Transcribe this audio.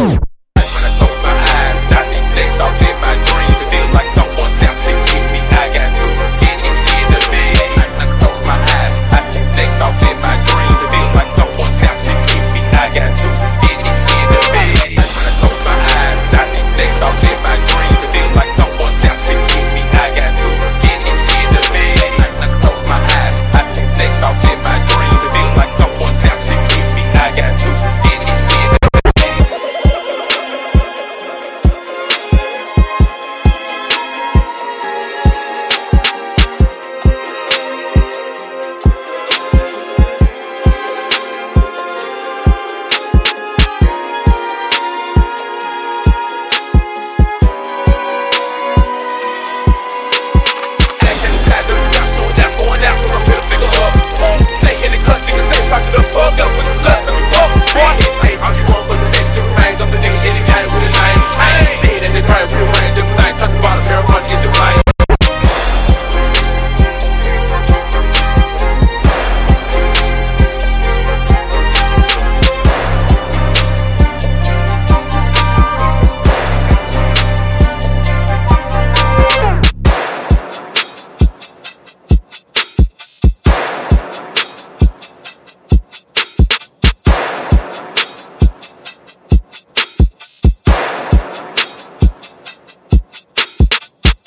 Woo!